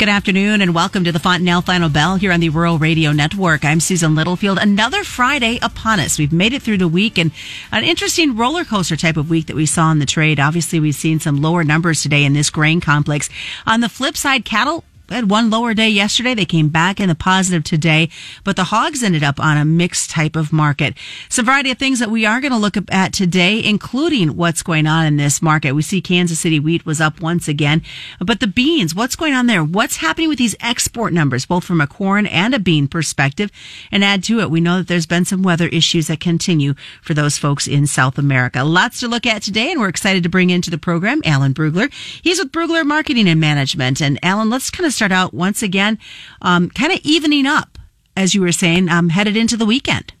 Good afternoon and welcome to the Fontanelle Final Bell here on the Rural Radio Network. I'm Susan Littlefield. Another Friday upon us. We've made it through the week and an interesting roller coaster type of week that we saw in the trade. Obviously, we've seen some lower numbers today in this grain complex. On the flip side, cattle had one lower day yesterday. They came back in the positive today, but the hogs ended up on a mixed type of market. Some variety of things that we are going to look at today, including what's going on in this market. We see Kansas City wheat was up once again, but the beans, what's going on there? What's happening with these export numbers, both from a corn and a bean perspective? And add to it, we know that there's been some weather issues that continue for those folks in South America. Lots to look at today, and we're excited to bring into the program Alan Brugler. He's with Brugler Marketing and Management. And Alan, let's kind of start out once again, um, kind of evening up, as you were saying, um, headed into the weekend.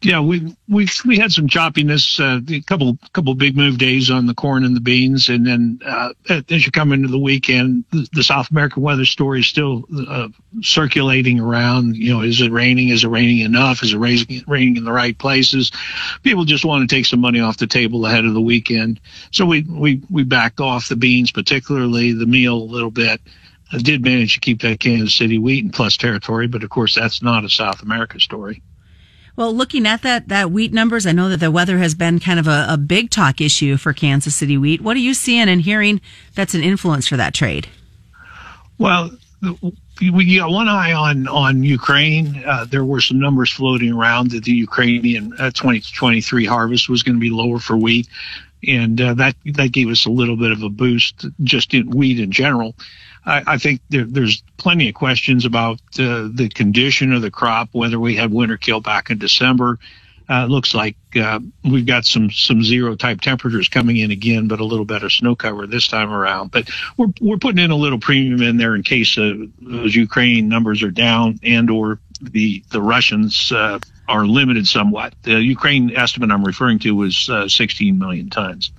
Yeah, we we we had some choppiness, uh, a couple couple big move days on the corn and the beans, and then uh, as you come into the weekend, the, the South American weather story is still uh, circulating around. You know, is it raining? Is it raining enough? Is it raining raining in the right places? People just want to take some money off the table ahead of the weekend, so we we we backed off the beans, particularly the meal, a little bit. Did manage to keep that Kansas City wheat in plus territory, but of course that's not a South America story. Well, looking at that that wheat numbers, I know that the weather has been kind of a, a big talk issue for Kansas City wheat. What are you seeing and hearing that's an influence for that trade? Well, we got one eye on on Ukraine. Uh, there were some numbers floating around that the Ukrainian uh, 2023 harvest was going to be lower for wheat, and uh, that that gave us a little bit of a boost just in wheat in general. I, I think there, there's plenty of questions about uh, the condition of the crop, whether we had winter kill back in December. Uh, looks like uh, we've got some some zero type temperatures coming in again, but a little better snow cover this time around. But we're we're putting in a little premium in there in case uh, those Ukraine numbers are down and or the the Russians uh, are limited somewhat. The Ukraine estimate I'm referring to was uh, 16 million tons.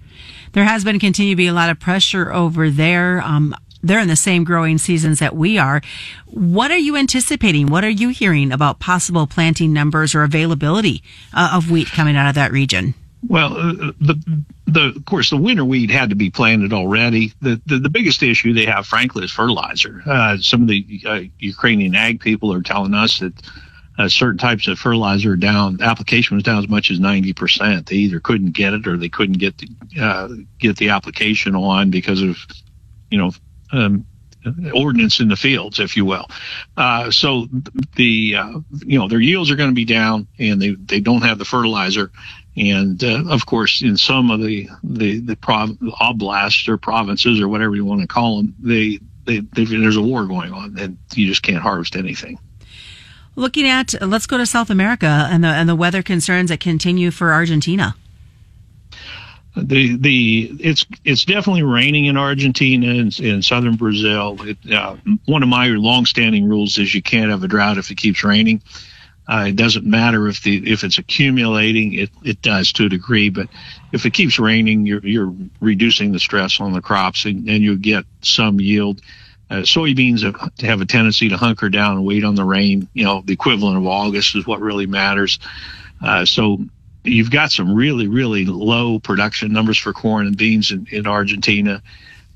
There has been continue to be a lot of pressure over there. Um, they're in the same growing seasons that we are. What are you anticipating? What are you hearing about possible planting numbers or availability uh, of wheat coming out of that region? Well, uh, the, the, of course, the winter wheat had to be planted already. The, the, the biggest issue they have, frankly, is fertilizer. Uh, some of the uh, Ukrainian ag people are telling us that uh, certain types of fertilizer down. Application was down as much as 90%. They either couldn't get it or they couldn't get the, uh, get the application on because of, you know, um, ordnance in the fields, if you will. Uh, so the uh, you know their yields are going to be down, and they they don't have the fertilizer. And uh, of course, in some of the the the prov- oblasts or provinces or whatever you want to call them, they, they, they there's a war going on, and you just can't harvest anything. Looking at, let's go to South America and the and the weather concerns that continue for Argentina the the it's it's definitely raining in Argentina and in southern Brazil. It, uh, one of my longstanding rules is you can't have a drought if it keeps raining. Uh, it doesn't matter if the if it's accumulating, it it does to a degree, but if it keeps raining, you're you're reducing the stress on the crops and, and you get some yield. Uh, soybeans have, have a tendency to hunker down and wait on the rain. You know, the equivalent of August is what really matters. Uh, so you've got some really, really low production numbers for corn and beans in, in Argentina.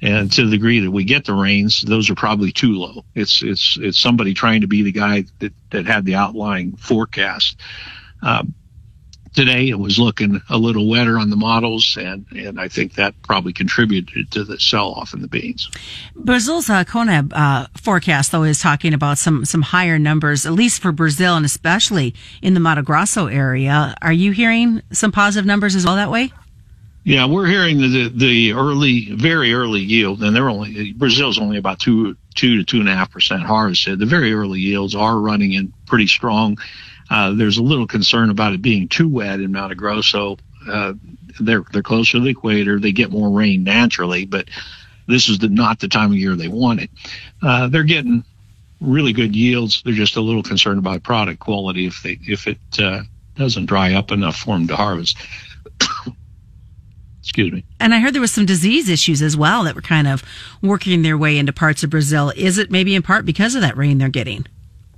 And to the degree that we get the rains, those are probably too low. It's it's it's somebody trying to be the guy that, that had the outlying forecast. Um, today it was looking a little wetter on the models, and, and I think that probably contributed to the sell off in the beans. Brazil's uh, CONAB uh, forecast, though, is talking about some, some higher numbers, at least for Brazil and especially in the Mato Grosso area. Are you hearing some positive numbers as well that way? Yeah, we're hearing the the early, very early yield, and they're only Brazil's only about two two to two and a half percent harvested. The very early yields are running in pretty strong. Uh, there's a little concern about it being too wet in Mato Grosso. Uh, they're they're closer to the equator. They get more rain naturally, but this is the, not the time of year they want it. Uh, they're getting really good yields. They're just a little concerned about product quality if they if it uh, doesn't dry up enough for them to harvest. Excuse me. And I heard there was some disease issues as well that were kind of working their way into parts of Brazil. Is it maybe in part because of that rain they're getting?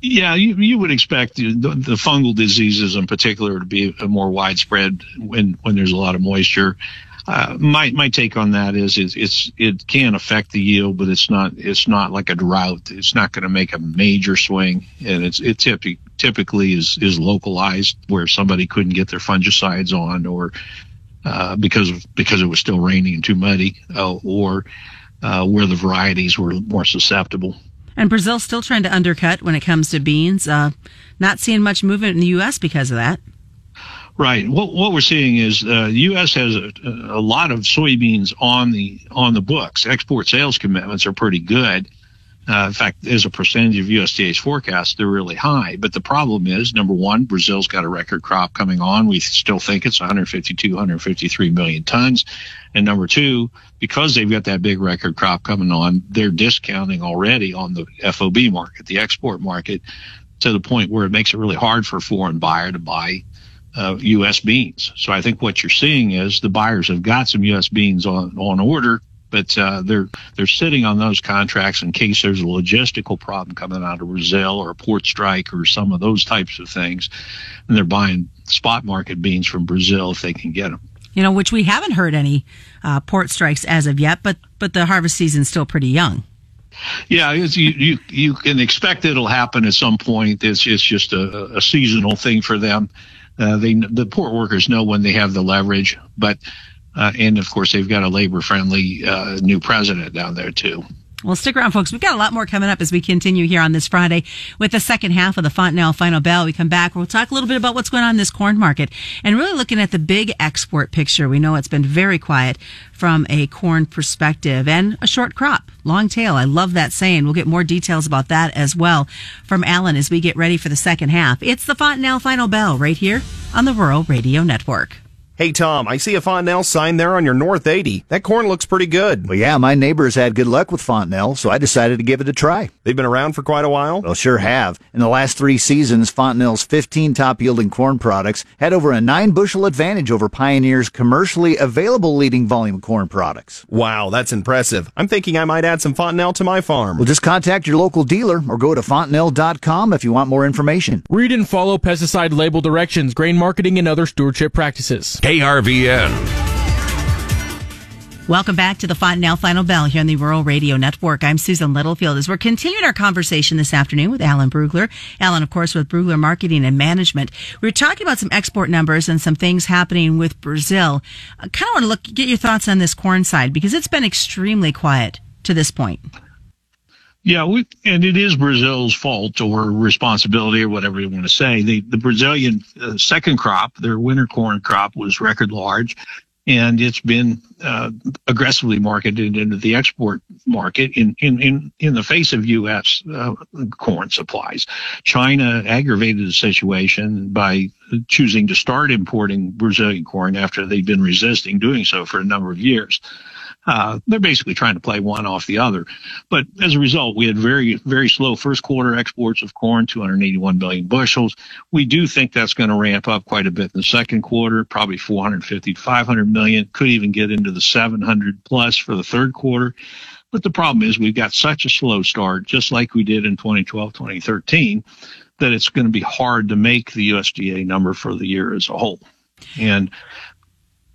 Yeah, you, you would expect the, the, fungal diseases in particular to be more widespread when, when there's a lot of moisture. uh, my my take on that is it's, it's it can affect the yield, but it's not it's not like a drought. It's not going to make a major swing, and it's it typically typically is is localized where somebody couldn't get their fungicides on, or uh, because because it was still raining and too muddy, uh, or uh, where the varieties were more susceptible. And Brazil's still trying to undercut when it comes to beans. Uh, not seeing much movement in the U.S. because of that. Right. What what we're seeing is uh, the U.S. has a, a, lot of soybeans on the on the books. Export sales commitments are pretty good. Uh, in fact, as a percentage of USDA's forecast, they're really high. But the problem is, number one, Brazil's got a record crop coming on. We still think it's 152, 153 million tons. And number two, because they've got that big record crop coming on, they're discounting already on the FOB market, the export market, to the point where it makes it really hard for a foreign buyer to buy uh, U.S. beans. So I think what you're seeing is the buyers have got some U.S. beans on, on order, but uh, they're they're sitting on those contracts in case there's a logistical problem coming out of Brazil or a port strike or some of those types of things, and they're buying spot market beans from Brazil if they can get them. You know, which we haven't heard any uh, port strikes as of yet, but but the harvest season's still pretty young. Yeah, you, you you can expect it'll happen at some point. It's it's just a, a seasonal thing for them. Uh, they the port workers know when they have the leverage, but uh, and of course they've got a labor friendly uh, new president down there too. Well, stick around, folks. We've got a lot more coming up as we continue here on this Friday with the second half of the Fontanelle Final Bell. We come back. We'll talk a little bit about what's going on in this corn market and really looking at the big export picture. We know it's been very quiet from a corn perspective and a short crop, long tail. I love that saying. We'll get more details about that as well from Alan as we get ready for the second half. It's the Fontanelle Final Bell right here on the Rural Radio Network. Hey, Tom, I see a Fontanelle sign there on your North 80. That corn looks pretty good. Well, yeah, my neighbors had good luck with Fontanelle, so I decided to give it a try. They've been around for quite a while? Well, sure have. In the last three seasons, Fontanelle's 15 top yielding corn products had over a nine bushel advantage over Pioneer's commercially available leading volume corn products. Wow, that's impressive. I'm thinking I might add some Fontanelle to my farm. Well, just contact your local dealer or go to fontanelle.com if you want more information. Read and follow pesticide label directions, grain marketing, and other stewardship practices. KRVN. Welcome back to the Fontanelle Final Bell here on the Rural Radio Network. I'm Susan Littlefield as we're continuing our conversation this afternoon with Alan Brugler. Alan, of course, with Brugler Marketing and Management. We are talking about some export numbers and some things happening with Brazil. Uh, I kind of want to look, get your thoughts on this corn side because it's been extremely quiet to this point. Yeah, we, and it is Brazil's fault or responsibility or whatever you want to say. The, the Brazilian uh, second crop, their winter corn crop was record large and it's been uh, aggressively marketed into the export market in, in, in, in the face of U.S. Uh, corn supplies. China aggravated the situation by choosing to start importing Brazilian corn after they'd been resisting doing so for a number of years. Uh, they're basically trying to play one off the other. But as a result, we had very, very slow first quarter exports of corn, 281 million bushels. We do think that's going to ramp up quite a bit in the second quarter, probably 450 to 500 million, could even get into the 700 plus for the third quarter. But the problem is we've got such a slow start, just like we did in 2012, 2013, that it's going to be hard to make the USDA number for the year as a whole. And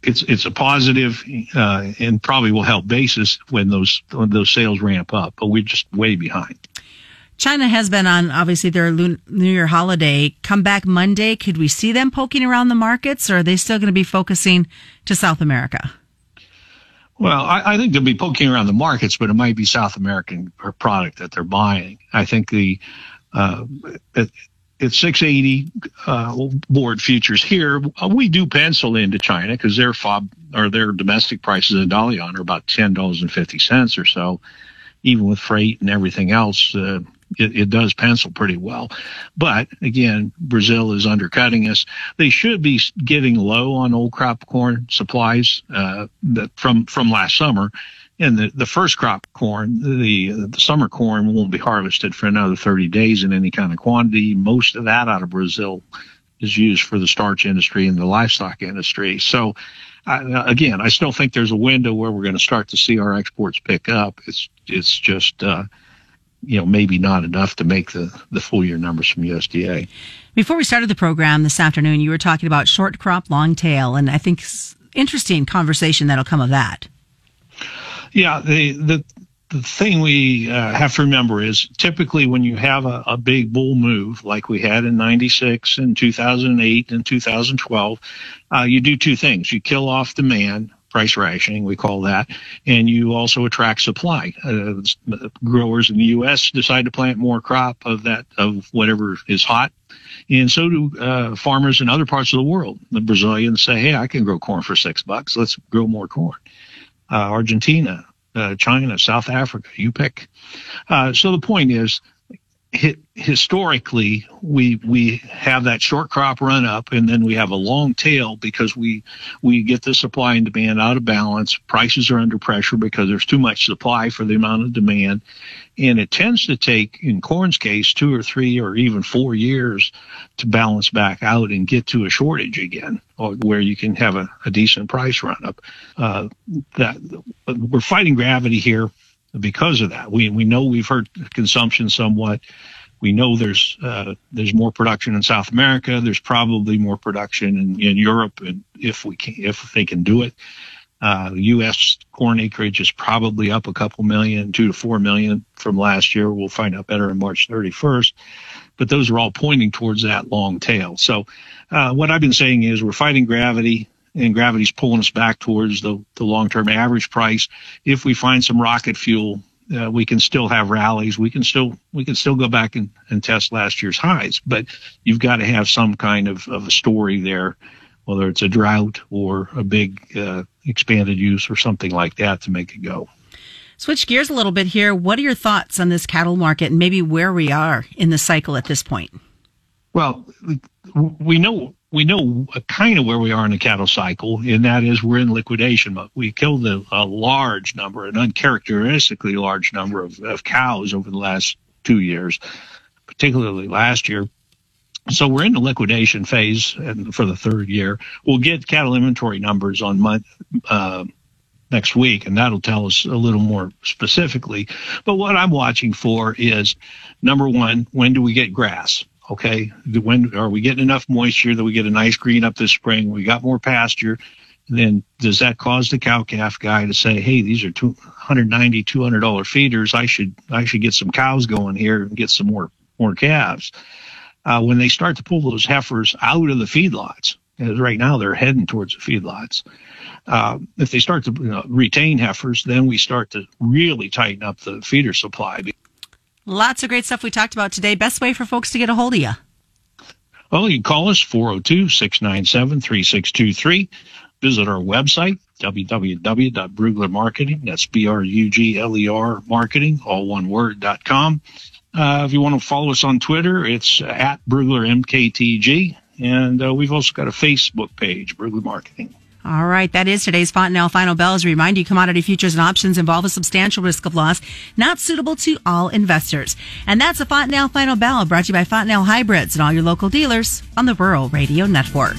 it's it's a positive, uh, and probably will help basis when those when those sales ramp up. But we're just way behind. China has been on obviously their New Year holiday. Come back Monday. Could we see them poking around the markets, or are they still going to be focusing to South America? Well, I, I think they'll be poking around the markets, but it might be South American product that they're buying. I think the uh, at 680 uh, board futures here, uh, we do pencil into China because their fob or their domestic prices in Dalian are about ten dollars and fifty cents or so. Even with freight and everything else, uh, it, it, does pencil pretty well. But again, Brazil is undercutting us. They should be getting low on old crop corn supplies uh, that from from last summer and the, the first crop corn, the, the summer corn won't be harvested for another 30 days in any kind of quantity. Most of that out of Brazil is used for the starch industry and the livestock industry. So, I, again, I still think there's a window where we're going to start to see our exports pick up. It's it's just uh, you know maybe not enough to make the the full year numbers from USDA. Before we started the program this afternoon, you were talking about short crop long tail, and I think it's interesting conversation that'll come of that. Yeah, the the the thing we uh, have to remember is typically when you have a, a big bull move like we had in 96 and 2008 and 2012, uh, you do two things. You kill off demand, price rationing, we call that, and you also attract supply. Uh, growers in the U.S. decide to plant more crop of that, of whatever is hot. And so do uh, farmers in other parts of the world. The Brazilians say, hey, I can grow corn for six bucks. Let's grow more corn. Uh, Argentina, uh, China, South Africa, you pick. Uh, so the point is, historically, we we have that short crop run up, and then we have a long tail because we we get the supply and demand out of balance. Prices are under pressure because there's too much supply for the amount of demand, and it tends to take, in corn's case, two or three or even four years to balance back out and get to a shortage again, or where you can have a, a decent price run up. Uh, that we're fighting gravity here because of that. We we know we've hurt consumption somewhat. We know there's uh, there's more production in South America. There's probably more production in, in Europe, and if we can, if they can do it, uh, U.S. corn acreage is probably up a couple million, two to four million from last year. We'll find out better on March 31st. But those are all pointing towards that long tail. So, uh, what I've been saying is we're fighting gravity and gravity's pulling us back towards the, the long-term average price. If we find some rocket fuel, uh, we can still have rallies. We can still we can still go back and, and test last year's highs, but you've got to have some kind of, of a story there, whether it's a drought or a big uh, expanded use or something like that to make it go. Switch gears a little bit here. What are your thoughts on this cattle market and maybe where we are in the cycle at this point? Well, we know we know kind of where we are in the cattle cycle, and that is we're in liquidation But We killed a, a large number, an uncharacteristically large number of, of cows over the last two years, particularly last year. So we're in the liquidation phase, and for the third year, we'll get cattle inventory numbers on month uh, next week, and that'll tell us a little more specifically. But what I'm watching for is number one, when do we get grass? Okay, when are we getting enough moisture that we get a nice green up this spring? We got more pasture. And Then does that cause the cow calf guy to say, "Hey, these are 190 200 dollar feeders. I should I should get some cows going here and get some more more calves." Uh, when they start to pull those heifers out of the feedlots, as right now they're heading towards the feedlots. Uh, if they start to you know, retain heifers, then we start to really tighten up the feeder supply. Lots of great stuff we talked about today. Best way for folks to get a hold of you? Well, you can call us 402 697 3623. Visit our website, www.brugler Marketing. That's B R U G L E R Marketing, all one word, dot com. Uh, if you want to follow us on Twitter, it's at Brugler MKTG. And uh, we've also got a Facebook page, Brugler Marketing. All right, that is today's Fontanelle Final Bell. Bells. Remind you, commodity futures and options involve a substantial risk of loss, not suitable to all investors. And that's a Fontanelle Final Bell brought to you by Fontanelle Hybrids and all your local dealers on the Rural Radio Network.